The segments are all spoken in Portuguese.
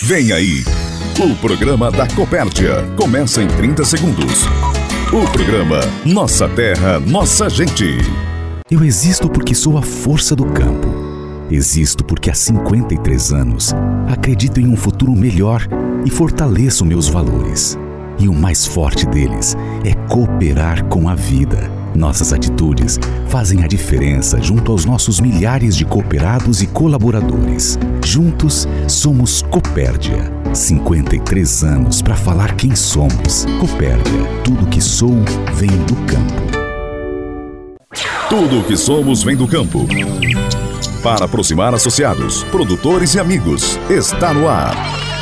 Vem aí, o programa da Copérdia. Começa em 30 segundos. O programa Nossa Terra, Nossa Gente. Eu existo porque sou a força do campo. Existo porque há 53 anos acredito em um futuro melhor e fortaleço meus valores. E o mais forte deles é cooperar com a vida. Nossas atitudes fazem a diferença junto aos nossos milhares de cooperados e colaboradores. Juntos somos Copérdia. 53 anos para falar quem somos. Copérdia, tudo que sou vem do campo. Tudo que somos vem do campo. Para aproximar associados, produtores e amigos, está no ar.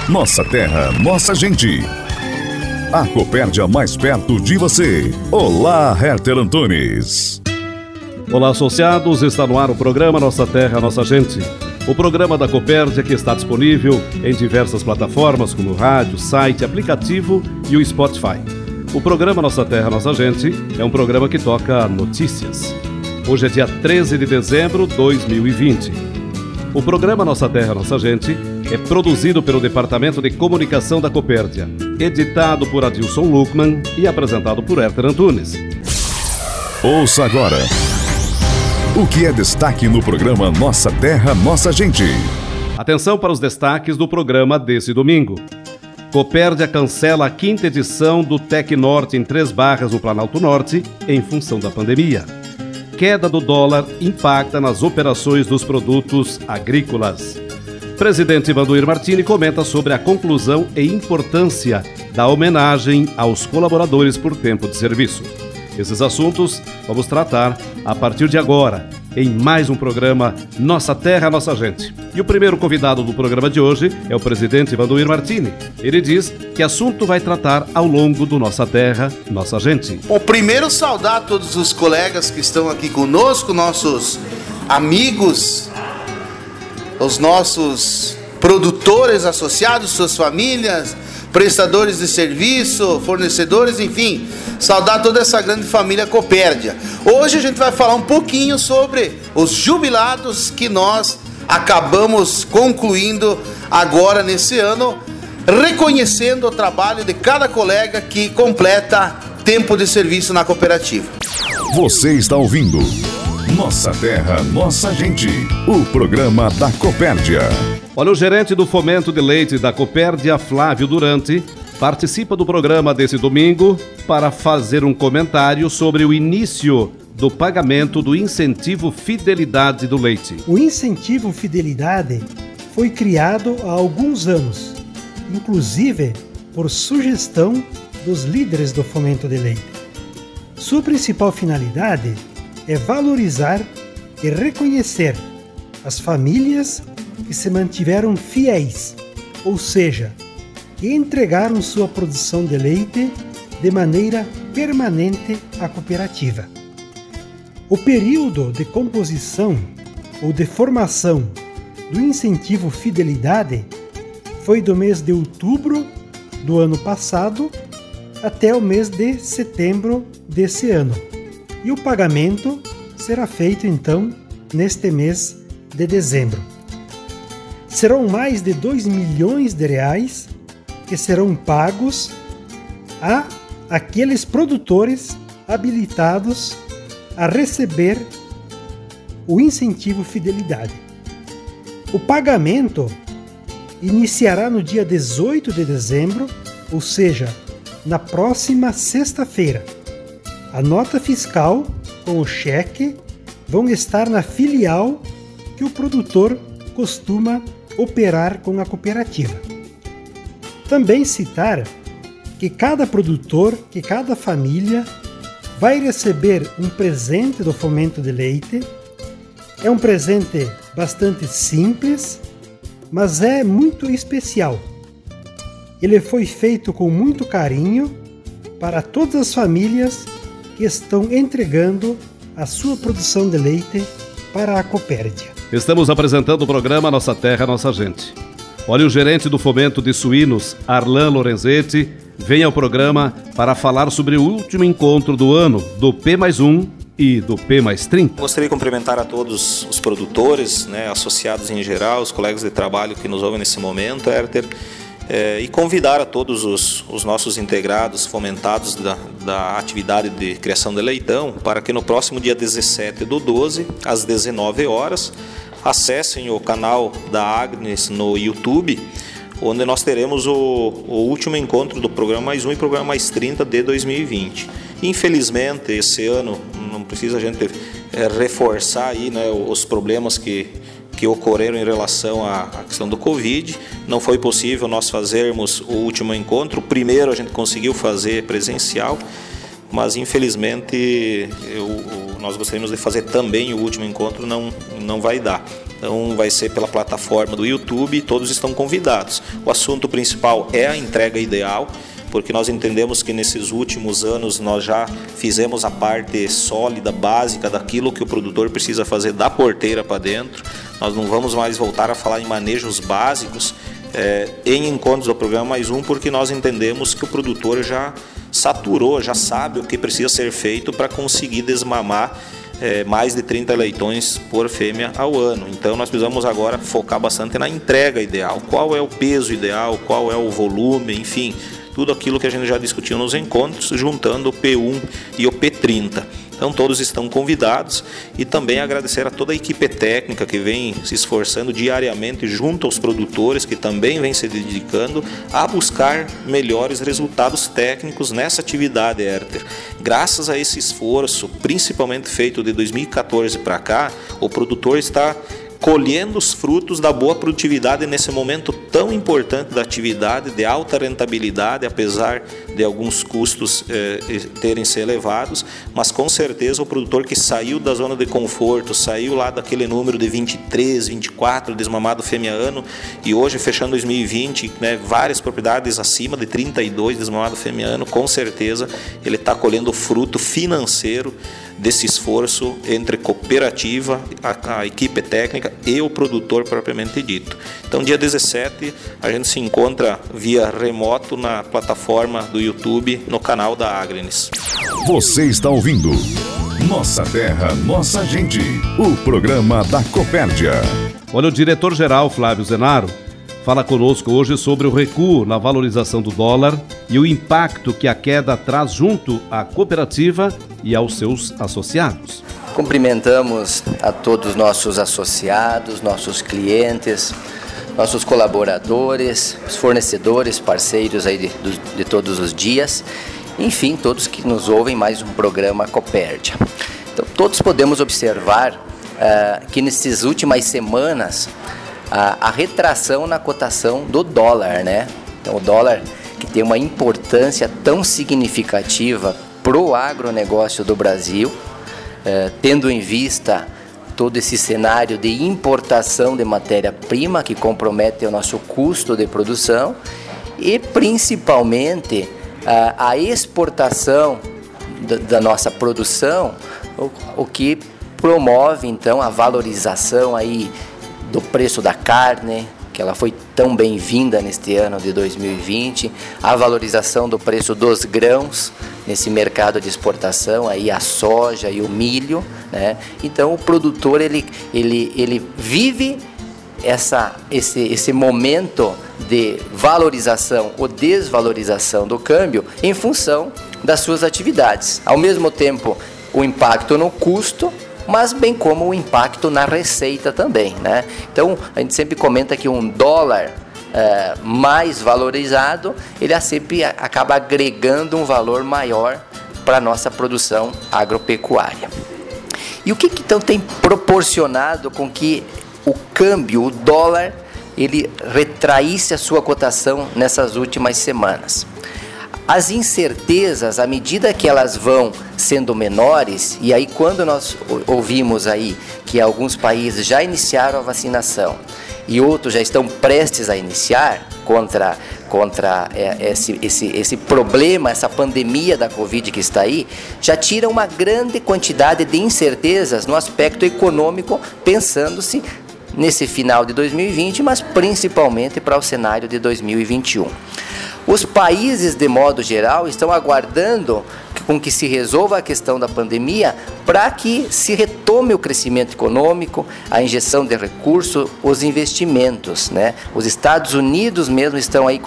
Nossa terra, nossa gente. A Copérdia mais perto de você. Olá, Herter Antunes. Olá, associados. Está no ar o programa Nossa Terra, Nossa Gente. O programa da Copérdia que está disponível em diversas plataformas como rádio, site, aplicativo e o Spotify. O programa Nossa Terra, Nossa Gente é um programa que toca notícias. Hoje é dia 13 de dezembro de 2020. O programa Nossa Terra, Nossa Gente é produzido pelo Departamento de Comunicação da Copérdia, editado por Adilson Luckman e apresentado por Herter Antunes. Ouça agora. O que é destaque no programa Nossa Terra, Nossa Gente? Atenção para os destaques do programa desse domingo. Copérdia cancela a quinta edição do Tec Norte em Três Barras, no Planalto Norte, em função da pandemia. Queda do dólar impacta nas operações dos produtos agrícolas. Presidente Vanduir Martini comenta sobre a conclusão e importância da homenagem aos colaboradores por tempo de serviço. Esses assuntos vamos tratar a partir de agora, em mais um programa Nossa Terra, Nossa Gente. E o primeiro convidado do programa de hoje é o presidente Vanduir Martini. Ele diz que assunto vai tratar ao longo do Nossa Terra, Nossa Gente. Bom, primeiro saudar todos os colegas que estão aqui conosco, nossos amigos, os nossos produtores associados, suas famílias, prestadores de serviço, fornecedores, enfim, saudar toda essa grande família Copérdia. Hoje a gente vai falar um pouquinho sobre os jubilados que nós acabamos concluindo agora nesse ano, reconhecendo o trabalho de cada colega que completa tempo de serviço na cooperativa. Você está ouvindo Nossa Terra, Nossa Gente. O programa da Copérdia. Olha, o gerente do fomento de leite da Copérdia, Flávio Durante, participa do programa desse domingo para fazer um comentário sobre o início do pagamento do incentivo Fidelidade do Leite. O incentivo Fidelidade foi criado há alguns anos, inclusive por sugestão dos líderes do fomento de leite. Sua principal finalidade é valorizar e reconhecer as famílias que se mantiveram fiéis, ou seja, que entregaram sua produção de leite de maneira permanente à cooperativa. O período de composição ou de formação do incentivo Fidelidade foi do mês de outubro do ano passado até o mês de setembro desse ano. E o pagamento será feito então neste mês de dezembro. Serão mais de 2 milhões de reais que serão pagos a aqueles produtores habilitados a receber o incentivo fidelidade. O pagamento iniciará no dia 18 de dezembro, ou seja, na próxima sexta-feira. A nota fiscal com o cheque vão estar na filial que o produtor costuma operar com a cooperativa. Também citar que cada produtor, que cada família vai receber um presente do Fomento de Leite. É um presente bastante simples, mas é muito especial. Ele foi feito com muito carinho para todas as famílias que estão entregando a sua produção de leite para a Copérdia. Estamos apresentando o programa Nossa Terra, Nossa Gente. Olha, o gerente do fomento de suínos, Arlan Lorenzetti, vem ao programa para falar sobre o último encontro do ano do P mais 1 e do P mais 30. Gostaria de cumprimentar a todos os produtores, né, associados em geral, os colegas de trabalho que nos ouvem nesse momento, Herter, é, e convidar a todos os, os nossos integrados, fomentados da, da, atividade de criação de leitão, para que no próximo dia 17 do 12, às 19 horas, acessem o canal da Agnes no YouTube onde nós teremos o, o, último encontro do programa mais um e programa mais 30 de 2020. Infelizmente, esse ano não precisa a gente é, reforçar aí, né, os problemas que, que ocorreram em relação à, questão do Covid. Não foi possível nós fazermos o último encontro. O primeiro a gente conseguiu fazer presencial, mas infelizmente eu, nós gostaríamos de fazer também o último encontro, não, não vai dar. Então vai ser pela plataforma do YouTube, todos estão convidados. O assunto principal é a entrega ideal, porque nós entendemos que nesses últimos anos nós já fizemos a parte sólida, básica daquilo que o produtor precisa fazer da porteira para dentro. Nós não vamos mais voltar a falar em manejos básicos é, em encontros do programa mais um, porque nós entendemos que o produtor já saturou, já sabe o que precisa ser feito para conseguir desmamar é, mais de 30 leitões por fêmea ao ano. Então nós precisamos agora focar bastante na entrega ideal. Qual é o peso ideal, qual é o volume, enfim, tudo aquilo que a gente já discutiu nos encontros, juntando o P1 e o P30. Então todos estão convidados e também agradecer a toda a equipe técnica que vem se esforçando diariamente junto aos produtores que também vem se dedicando a buscar melhores resultados técnicos nessa atividade Herter. Graças a esse esforço, principalmente feito de 2014 para cá, o produtor está colhendo os frutos da boa produtividade nesse momento tão importante da atividade, de alta rentabilidade, apesar de alguns custos eh, terem se elevados, mas com certeza o produtor que saiu da zona de conforto, saiu lá daquele número de 23, 24 desmamado fêmea ano e hoje fechando 2020, né, várias propriedades acima de 32 desmamado fêmea ano, com certeza ele está colhendo fruto financeiro desse esforço entre cooperativa, a, a, equipe técnica e o produtor propriamente dito. Então, dia 17, a gente se encontra via remoto na plataforma do YouTube, no canal da Agrenes. Você está ouvindo Nossa Terra, Nossa Gente, o programa da Copérdia. Olha, o diretor-geral Flávio Zenaro fala conosco hoje sobre o recuo na valorização do dólar e o impacto que a queda traz junto à cooperativa e aos seus associados. Cumprimentamos a todos os nossos associados, nossos clientes, nossos colaboradores, os fornecedores, parceiros aí de, de todos os dias, enfim, todos que nos ouvem mais um programa Copérdia. Então, todos podemos observar uh, que nessas últimas semanas a, a retração na cotação do dólar, né? Então, o dólar que tem uma importância tão significativa para o agronegócio do Brasil, eh, tendo em vista todo esse cenário de importação de matéria-prima que compromete o nosso custo de produção e principalmente a, a exportação da, da, nossa produção, o, o que promove então a valorização aí do preço da carne, que ela foi tão bem-vinda neste ano de 2020, a valorização do preço dos grãos nesse mercado de exportação, aí a soja e o milho, né? Então o produtor ele, ele, ele vive essa, esse, esse momento de valorização ou desvalorização do câmbio em função das suas atividades. Ao mesmo tempo, o impacto no custo mas bem como o impacto na receita também, né? Então a gente sempre comenta que um dólar é, mais valorizado, ele sempre acaba agregando um valor maior para a nossa produção agropecuária. E o que, que então tem proporcionado com que o câmbio, o dólar, ele retraísse a sua cotação nessas últimas semanas? As incertezas, à medida que elas vão sendo menores, e aí quando nós ouvimos aí que alguns países já iniciaram a vacinação e outros já estão prestes a iniciar contra, contra é, esse, esse, esse problema, essa pandemia da Covid que está aí, já tira uma grande quantidade de incertezas no aspecto econômico, pensando-se nesse final de 2020, mas principalmente para o cenário de 2021. Os países, de modo geral, estão aguardando com que se resolva a questão da pandemia para que se retome o crescimento econômico, a injeção de recursos, os investimentos. Né? Os Estados Unidos mesmo estão aí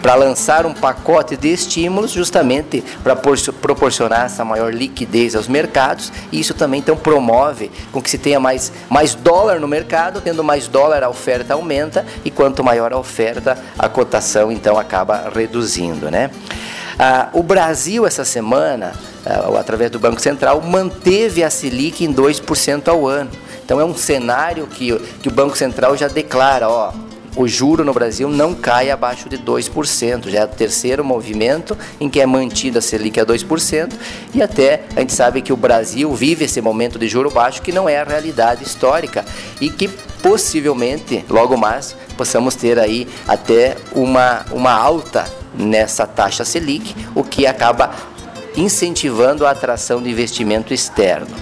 para lançar um pacote de estímulos justamente para proporcionar essa maior liquidez aos mercados e isso também então promove com que se tenha mais, mais dólar no mercado, tendo mais dólar a oferta aumenta e quanto maior a oferta a cotação então acaba reduzindo, né? Ah, o Brasil, essa semana, ah, através do Banco Central, manteve a Selic em 2% ao ano. Então é um cenário que, que o Banco Central já declara, ó, o juro no Brasil não cai abaixo de 2%. Já é o terceiro movimento em que é mantida a Selic a 2%. E até a gente sabe que o Brasil vive esse momento de juro baixo que não é a realidade histórica e que possivelmente, logo mais, possamos ter aí até uma, uma alta nessa taxa Selic, o que acaba incentivando a atração de investimento externo.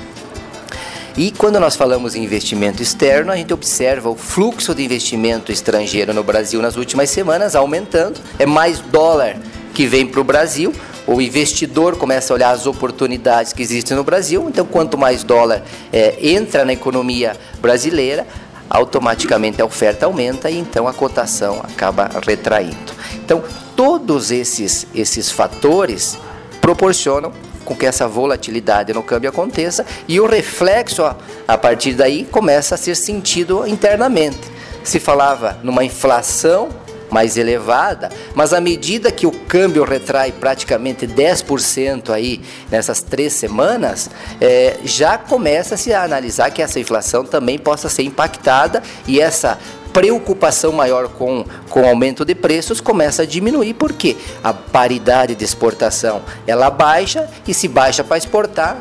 E quando nós falamos em investimento externo, a gente observa o fluxo de investimento estrangeiro no Brasil nas últimas semanas aumentando, é mais dólar que vem para o Brasil, o investidor começa a olhar as oportunidades que existem no Brasil, então quanto mais dólar é, entra na economia brasileira, automaticamente a oferta aumenta e então a cotação acaba retraindo. Então, todos esses, esses fatores proporcionam com que essa volatilidade no câmbio aconteça e o reflexo a partir daí começa a ser sentido internamente. Se falava numa inflação mais elevada, mas à medida que o câmbio retrai praticamente 10% aí nessas três semanas, é, já começa-se a analisar que essa inflação também possa ser impactada e essa preocupação maior com, com o aumento de preços começa a diminuir, porque a paridade de exportação ela baixa e se baixa para exportar,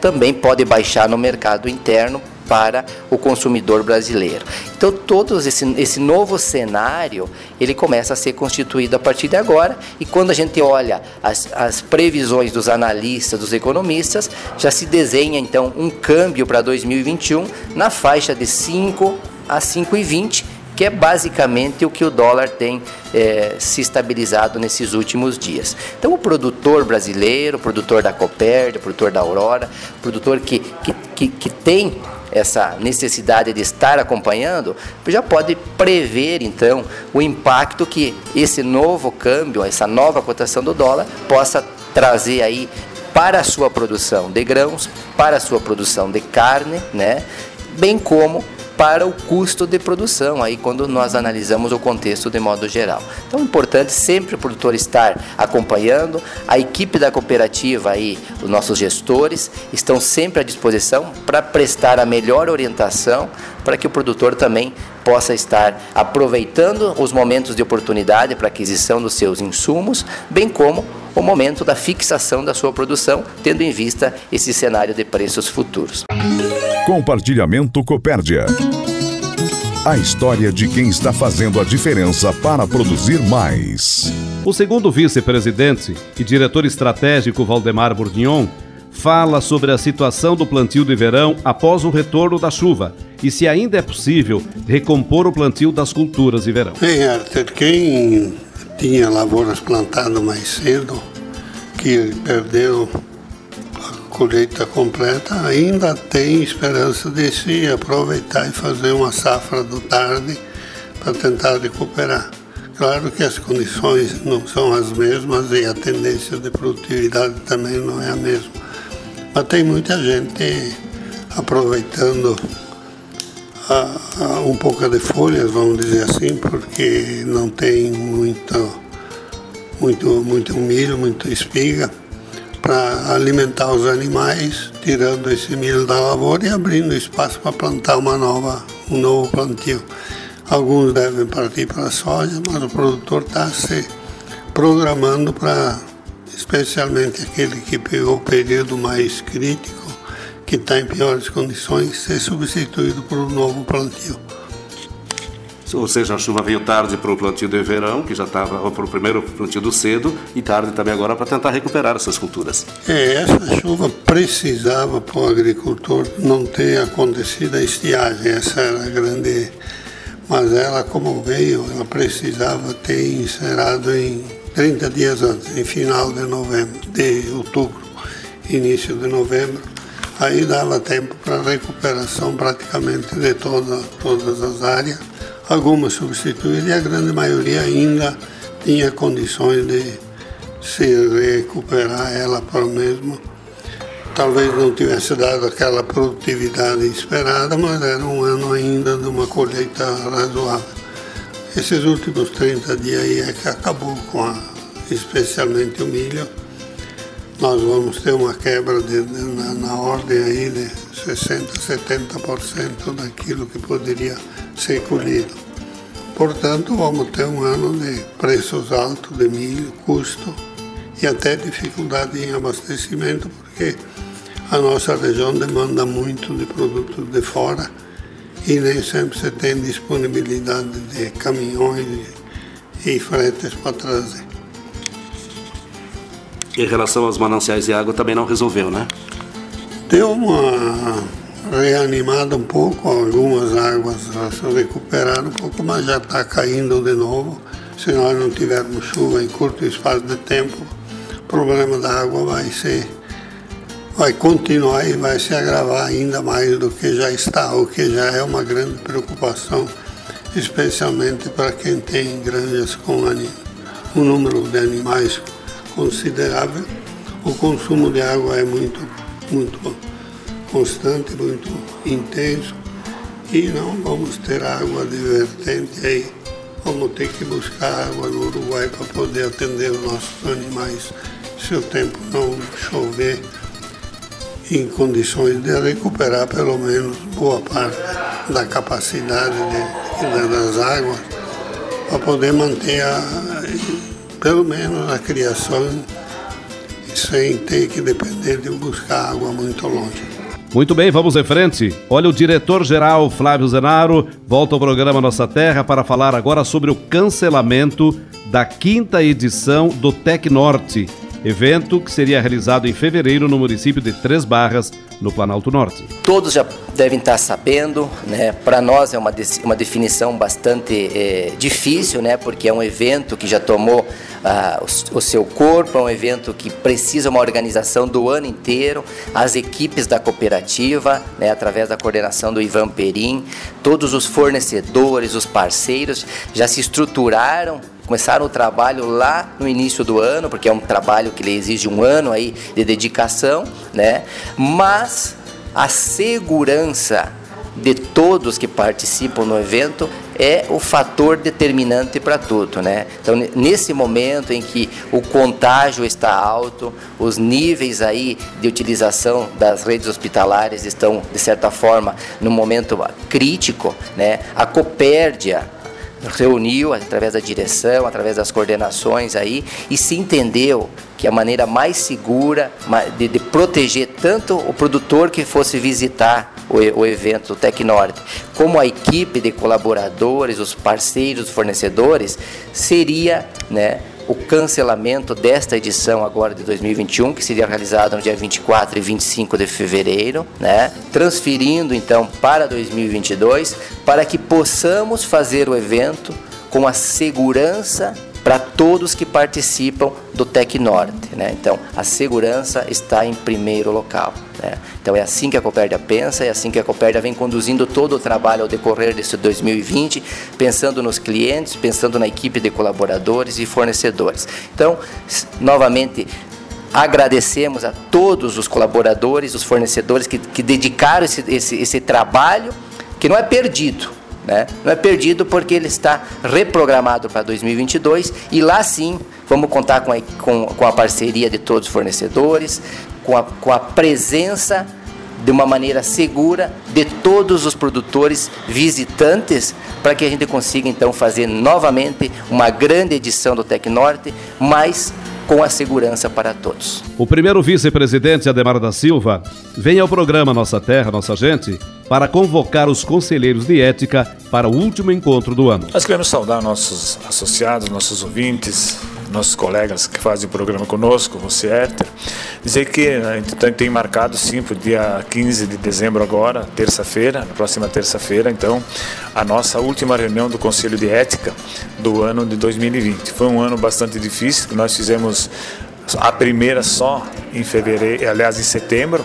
também pode baixar no mercado interno para o consumidor brasileiro. Então, todo esse, esse novo cenário, ele começa a ser constituído a partir de agora, e quando a gente olha as, as previsões dos analistas, dos economistas, já se desenha, então, um câmbio para 2021 na faixa de 5 a 5,20, que é basicamente o que o dólar tem é, se estabilizado nesses últimos dias. Então, o produtor brasileiro, o produtor da Copérdia, o produtor da Aurora, o produtor que, que, que, que tem essa necessidade de estar acompanhando, já pode prever então o impacto que esse novo câmbio, essa nova cotação do dólar possa trazer aí para a sua produção de grãos, para a sua produção de carne, né? Bem como para o custo de produção, aí quando nós analisamos o contexto de modo geral. Então é importante sempre o produtor estar acompanhando, a equipe da cooperativa aí, os nossos gestores, estão sempre à disposição para prestar a melhor orientação para que o produtor também possa estar aproveitando os momentos de oportunidade para aquisição dos seus insumos, bem como o momento da fixação da sua produção, tendo em vista esse cenário de preços futuros. Compartilhamento Copérdia. A história de quem está fazendo a diferença para produzir mais. O segundo vice-presidente e diretor estratégico Valdemar Bourguignon fala sobre a situação do plantio de verão após o retorno da chuva e se ainda é possível recompor o plantio das culturas de verão. Bem, Arthur, quem tinha lavouras plantadas mais cedo, que perdeu colheita completa, ainda tem esperança de se aproveitar e fazer uma safra do tarde para tentar recuperar. Claro que as condições não são as mesmas e a tendência de produtividade também não é a mesma. Mas tem muita gente aproveitando a, a, um pouco de folhas, vamos dizer assim, porque não tem muito, muito, muito milho, muito espiga para alimentar os animais, tirando esse milho da lavoura e abrindo espaço para plantar uma nova, um novo plantio. Alguns devem partir para a soja, mas o produtor está se programando para, especialmente aquele que pegou o período mais crítico, que está em piores condições, ser substituído por um novo plantio ou seja, a chuva veio tarde para o plantio de verão, que já estava para o primeiro plantio do cedo, e tarde também agora para tentar recuperar essas culturas. É, essa chuva precisava para o agricultor não ter acontecido a estiagem, essa era a grande. Mas ela, como veio, ela precisava ter encerrado em 30 dias antes, em final de novembro, de outubro. início de novembro. Aí dava tempo para recuperação praticamente de toda, todas as áreas. Algumas substituídas e a grande maioria ainda tinha condições de se recuperar ela para o mesmo. Talvez não tivesse dado aquela produtividade esperada, mas era um ano ainda de uma colheita razoável. Esses últimos 30 dias aí é que acabou com a, especialmente o milho. Nós vamos ter uma quebra de, de, na, na, ordem aí de 60%, 70% daquilo que poderia ser colhido. Portanto, vamos ter um ano de preços altos de milho, custo e até dificuldade em abastecimento, porque a nossa região demanda muito de produtos de fora e nem sempre você tem disponibilidade de caminhões e fretes para trazer. Em relação aos mananciais de água também não resolveu, né? Deu uma reanimada um pouco, algumas águas se recuperaram um pouco, mas já está caindo de novo. Se nós não tivermos chuva em curto espaço de tempo, o problema da água vai ser vai continuar e vai se agravar ainda mais do que já está, o que já é uma grande preocupação, especialmente para quem tem granjas com um número de animais considerável. O consumo de água é muito, muito constante, muito intenso e não vamos ter água de vertente aí. Vamos ter que buscar água no Uruguai para poder atender os nossos animais se o tempo não chover em condições de recuperar pelo menos boa parte da capacidade de, das águas para poder manter a, pelo menos a criação sem ter que depender de buscar água muito longe. Muito bem, vamos em frente. Olha, o diretor-geral Flávio Zenaro volta ao programa Nossa Terra para falar agora sobre o cancelamento da quinta edição do Tec Norte, evento que seria realizado em fevereiro no município de Três Barras, no Planalto Norte. Todos já devem estar sabendo, né? Para nós é uma, uma definição bastante é, difícil, né? Porque é um evento que já tomou ah, o, o, seu corpo, é um evento que precisa uma organização do ano inteiro. As equipes da cooperativa, né? Através da coordenação do Ivan Perim, todos os fornecedores, os parceiros já se estruturaram começaram o trabalho lá no início do ano, porque é um trabalho que exige um ano aí de dedicação, né? Mas a segurança de todos que participam no evento é o fator determinante para tudo, né? Então, nesse momento em que o contágio está alto, os níveis aí de utilização das redes hospitalares estão, de certa forma, no momento crítico, né? A Copérdia, reuniu através da direção, através das coordenações aí e se entendeu que a maneira mais segura de, de proteger tanto o produtor que fosse visitar o, o evento do Tecnorte, como a equipe de colaboradores, os parceiros, os fornecedores, seria, né, o cancelamento desta edição agora de 2021, que seria realizada no dia 24 e 25 de fevereiro, né? transferindo então para 2022, para que possamos fazer o evento com a segurança para todos que participam do Tec Norte. Né? Então, a segurança está em primeiro local. Né? Então, é assim que a Copérdia pensa, é assim que a Copérdia vem conduzindo todo o trabalho ao decorrer desse 2020, pensando nos clientes, pensando na equipe de colaboradores e fornecedores. Então, novamente, agradecemos a todos os colaboradores, os fornecedores que, que dedicaram esse, esse, esse trabalho, que não é perdido, né? Não é perdido porque ele está reprogramado para 2022 e lá sim vamos contar com a, com, com a parceria de todos os fornecedores, com a, com a presença de uma maneira segura de todos os produtores visitantes para que a gente consiga então fazer novamente uma grande edição do Tec Norte, mas com a segurança para todos. O primeiro vice-presidente Ademar da Silva vem ao programa Nossa Terra, Nossa Gente para convocar os conselheiros de ética para o último encontro do ano. Nós queremos saudar nossos associados, nossos ouvintes, nossos colegas que fazem o programa conosco, você, Éter, dizer que a gente tem marcado sim para o dia 15 de dezembro agora, terça-feira, na próxima terça-feira, então, a nossa última reunião do Conselho de Ética do ano de 2020. Foi um ano bastante difícil, que nós fizemos a primeira só em fevereiro, aliás, em setembro,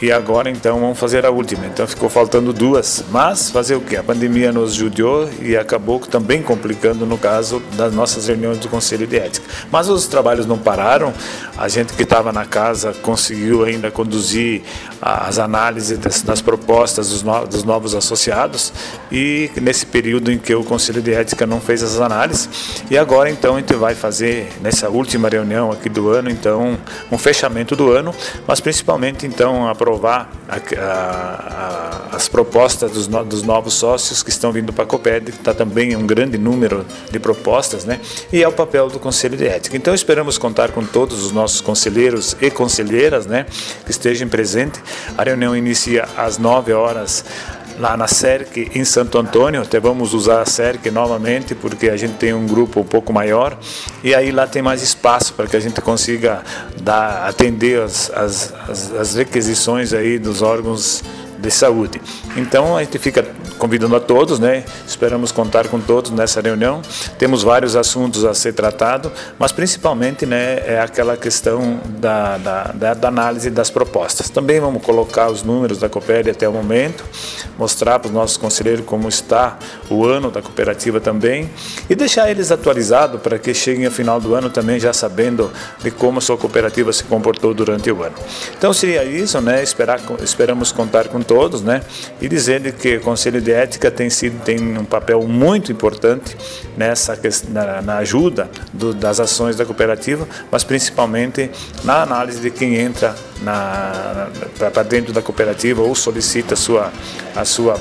e agora então vamos fazer a última. Então ficou faltando duas, mas fazer o que? A pandemia nos judiou e acabou também complicando no caso das nossas reuniões do Conselho de Ética. Mas os trabalhos não pararam, a gente que estava na casa conseguiu ainda conduzir as análises das, das propostas dos, no, dos, novos associados e nesse período em que o Conselho de Ética não fez as análises e agora então a gente vai fazer nessa última reunião aqui do ano então um fechamento do ano, mas principalmente então aprovar a, a, a, as propostas dos, no, dos, novos sócios que estão vindo para a Coped, que está também um grande número de propostas, né? E é o papel do Conselho de Ética. Então esperamos contar com todos os nossos conselheiros e conselheiras, né? Que estejam presentes. A reunião inicia às 9 horas lá na CERC em Santo Antônio. Até vamos usar a CERC novamente, porque a gente tem um grupo um pouco maior e aí lá tem mais espaço para que a gente consiga dar, atender as, as, as requisições aí dos órgãos de saúde. Então a gente fica convidando a todos, né? Esperamos contar com todos nessa reunião. Temos vários assuntos a ser tratados, mas principalmente, né, é aquela questão da, da, da, análise das propostas. Também vamos colocar os números da Coopere até o momento, mostrar para os nossos conselheiros como está o ano da cooperativa também e deixar eles atualizados para que cheguem ao final do ano também já sabendo de como a sua cooperativa se comportou durante o ano. Então seria isso, né? Esperar, esperamos contar com todos, né? E dizendo que o Conselho de Ética tem sido tem um papel muito importante nessa na, na ajuda do, das ações da cooperativa, mas principalmente na análise de quem entra para dentro da cooperativa ou solicita a sua a sua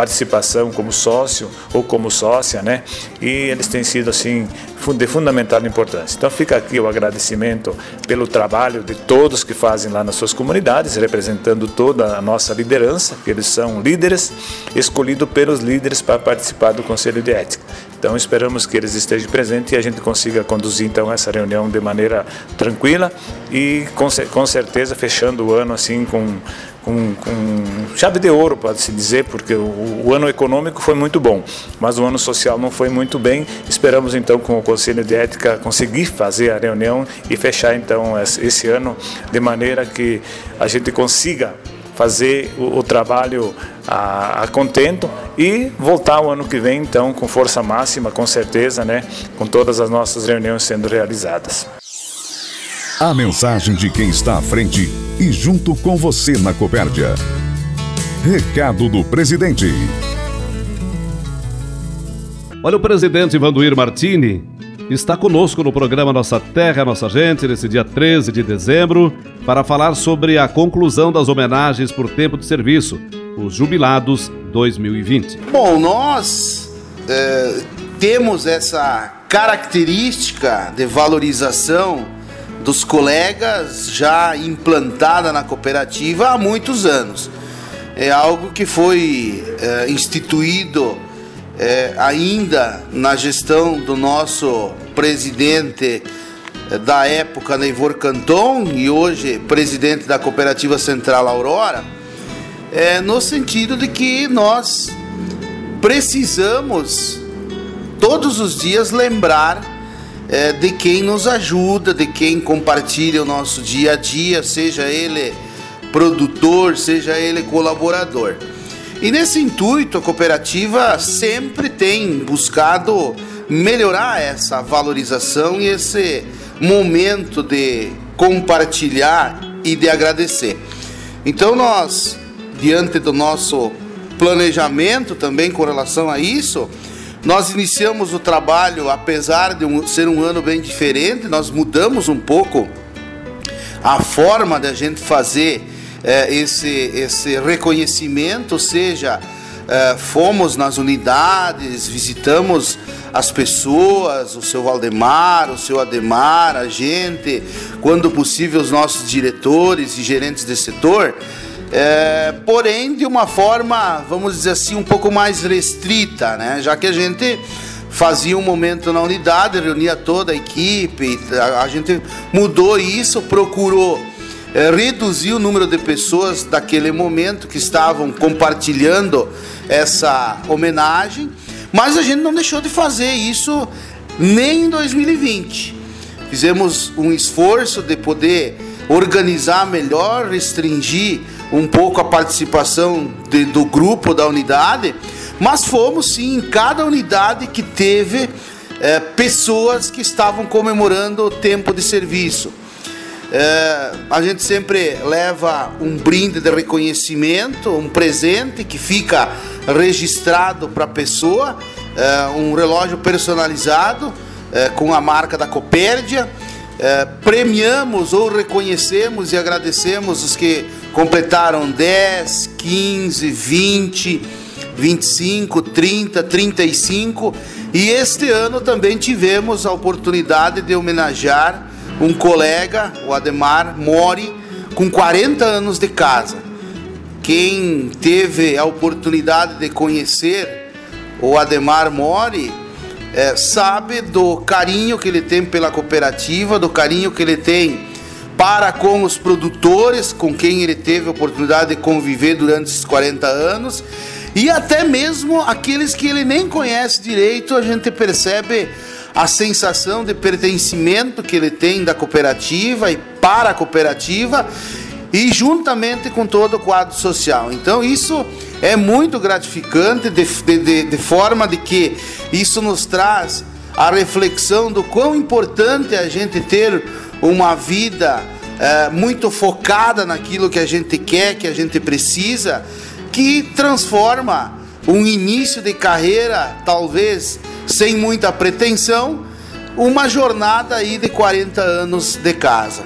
participação como sócio ou como sócia, né? E eles têm sido assim de fundamental importância. Então fica aqui o agradecimento pelo trabalho de todos que fazem lá nas suas comunidades, representando toda a nossa liderança, que eles são líderes escolhidos pelos líderes para participar do Conselho de Ética. Então esperamos que eles estejam presentes e a gente consiga conduzir então essa reunião de maneira tranquila e com, com certeza fechando o ano assim com com, com chave de ouro, pode-se dizer, porque o, o, ano econômico foi muito bom, mas o ano social não foi muito bem. Esperamos então com o Conselho de Ética conseguir fazer a reunião e fechar então esse ano de maneira que a gente consiga fazer o, o trabalho a, a, contento e voltar o ano que vem então com força máxima, com certeza, né, com todas as nossas reuniões sendo realizadas. A mensagem de quem está à frente e junto com você na Copérdia. Recado do presidente. Olha, o presidente Vanduir Martini está conosco no programa Nossa Terra, Nossa Gente, nesse dia 13 de dezembro, para falar sobre a conclusão das homenagens por tempo de serviço, os Jubilados 2020. Bom, nós é, temos essa característica de valorização dos colegas já implantada na cooperativa há muitos anos. É algo que foi é, instituído é, ainda na gestão do nosso presidente é, da época, Neivor Canton, e hoje presidente da Cooperativa Central Aurora, é, no sentido de que nós precisamos todos os dias lembrar é, de quem nos ajuda, de quem compartilha o nosso dia a dia, seja ele produtor, seja ele colaborador. E nesse intuito, a cooperativa sempre tem buscado melhorar essa valorização e esse momento de compartilhar e de agradecer. Então, nós, diante do nosso planejamento também com relação a isso, nós iniciamos o trabalho, apesar de um, ser um ano bem diferente, nós mudamos um pouco a forma da gente fazer é, esse, esse reconhecimento, ou seja, é, fomos nas unidades, visitamos as pessoas, o seu Valdemar, o seu Ademar, a gente, quando possível, os nossos diretores e gerentes de setor é, porém de uma forma, vamos dizer assim, um pouco mais restrita, né? Já que a gente fazia um momento na unidade, reunia toda a equipe, a, a gente mudou isso, procurou é, reduzir o número de pessoas daquele momento que estavam compartilhando essa homenagem, mas a gente não deixou de fazer isso nem em 2020. fizemos um esforço de poder organizar melhor, restringir um pouco a participação de, do grupo da unidade, mas fomos sim em cada unidade que teve é, pessoas que estavam comemorando o tempo de serviço. É, a gente sempre leva um brinde de reconhecimento, um presente que fica registrado para a pessoa, é, um relógio personalizado é, com a marca da Copérdia. É, premiamos ou reconhecemos e agradecemos os que completaram 10, 15, 20, 25, 30, 35 e este ano também tivemos a oportunidade de homenagear um colega, o Ademar Mori, com 40 anos de casa. Quem teve a oportunidade de conhecer o Ademar Mori é, sabe do carinho que ele tem pela cooperativa, do carinho que ele tem para com os produtores com quem ele teve a oportunidade de conviver durante esses 40 anos e até mesmo aqueles que ele nem conhece direito, a gente percebe a sensação de pertencimento que ele tem da cooperativa e para a cooperativa e juntamente com todo o quadro social. Então isso é muito gratificante de, de, de forma de que isso nos traz a reflexão do quão importante é a gente ter uma vida é, muito focada naquilo que a gente quer, que a gente precisa, que transforma um início de carreira, talvez sem muita pretensão, uma jornada aí de 40 anos de casa.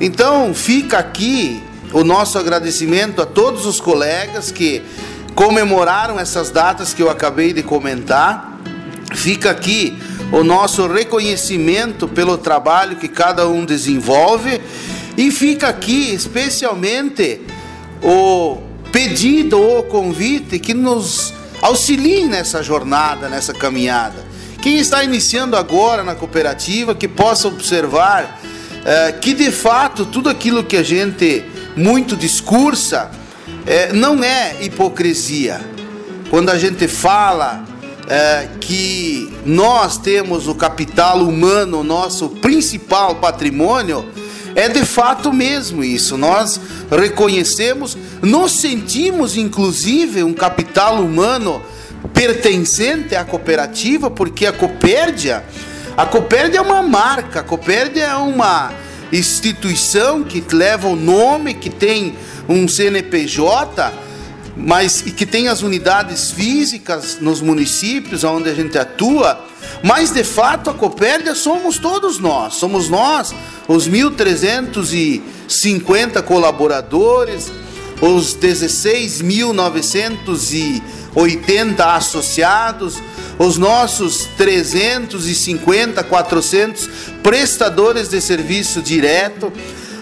Então fica aqui o nosso agradecimento a todos os colegas que comemoraram essas datas que eu acabei de comentar. Fica aqui o nosso reconhecimento pelo trabalho que cada um desenvolve e fica aqui especialmente o pedido ou convite que nos auxilie nessa jornada, nessa caminhada. Quem está iniciando agora na cooperativa, que possa observar é, que de fato tudo aquilo que a gente muito discursa é, não é hipocrisia. Quando a gente fala é, que nós temos o capital humano, nosso principal patrimônio, é de fato mesmo isso. Nós reconhecemos, nos sentimos inclusive um capital humano pertencente à cooperativa, porque a Copérdia, a Copérdia é uma marca, a Copérdia é uma instituição que leva o nome, que tem um CNPJ, mas que tem as unidades físicas nos municípios onde a gente atua, mas de fato a Copérdia somos todos nós, somos nós, os 1.350 colaboradores, os 16.980 associados, os nossos 350, 400 prestadores de serviço direto,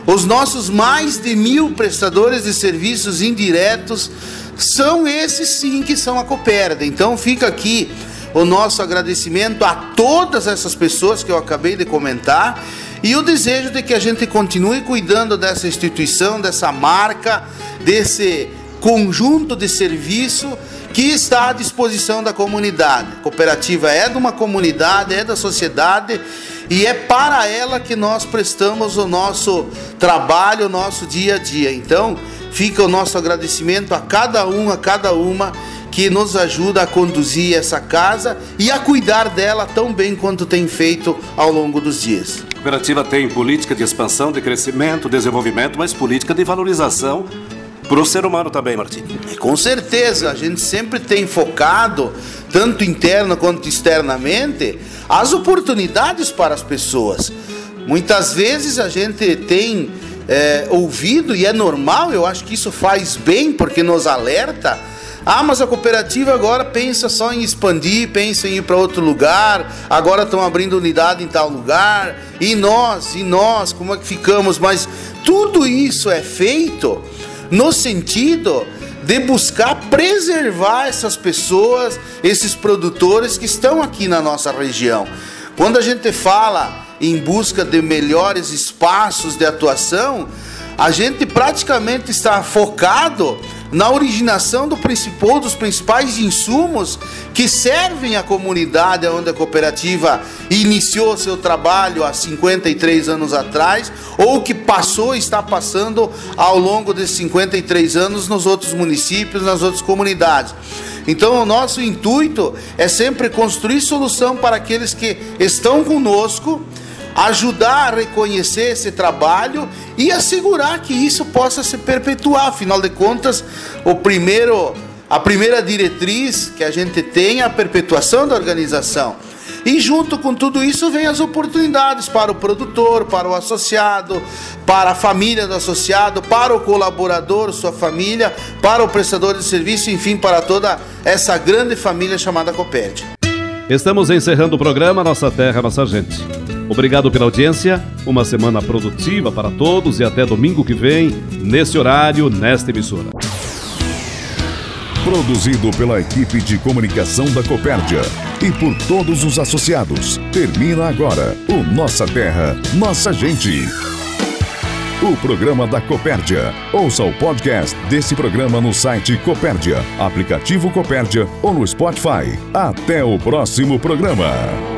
os nossos mais de mil prestadores de serviços indiretos, são esses sim que são a Copérdia. Então fica aqui o nosso agradecimento a todas essas pessoas que eu acabei de comentar e o desejo de que a gente continue cuidando dessa instituição, dessa marca, desse conjunto de serviço que está à disposição da comunidade. A cooperativa é de uma comunidade, é da sociedade e é para ela que nós prestamos o nosso trabalho, o nosso dia a dia. Então, fica o nosso agradecimento a cada um, a cada uma que nos ajuda a conduzir essa casa e a cuidar dela tão bem quanto tem feito ao longo dos dias. A cooperativa tem política de expansão, de crescimento, desenvolvimento, mas política de valorização para o ser humano também, Martim. Com certeza, a gente sempre tem focado, tanto interno quanto externamente, as oportunidades para as pessoas. Muitas vezes a gente tem é, ouvido, e é normal, eu acho que isso faz bem, porque nos alerta. Ah, mas a cooperativa agora pensa só em expandir, pensa em ir para outro lugar, agora estão abrindo unidade em tal lugar, e nós, e nós, como é que ficamos? Mas tudo isso é feito no sentido de buscar preservar essas pessoas, esses produtores que estão aqui na nossa região. Quando a gente fala em busca de melhores espaços de atuação, a gente praticamente está focado na originação do principal, dos principais insumos que servem à comunidade onde a cooperativa iniciou seu trabalho há 53 anos atrás, ou que passou e está passando ao longo desses 53 anos nos outros municípios, nas outras comunidades. Então, o nosso intuito é sempre construir solução para aqueles que estão conosco, ajudar a reconhecer esse trabalho e assegurar que isso possa se perpetuar. Afinal de contas, o primeiro, a primeira diretriz que a gente tem é a perpetuação da organização. E junto com tudo isso vem as oportunidades para o produtor, para o associado, para a família do associado, para o colaborador, sua família, para o prestador de serviço, enfim, para toda essa grande família chamada Coped. Estamos encerrando o programa Nossa Terra, Nossa Gente. Obrigado pela audiência, uma semana produtiva para todos e até domingo que vem, nesse horário, nesta emissora. Produzido pela equipe de comunicação da Copérdia e por todos os associados. Termina agora o Nossa Terra, Nossa Gente. O programa da Copérdia. Ouça o podcast desse programa no site Copérdia, aplicativo Copérdia ou no Spotify. Até o próximo programa.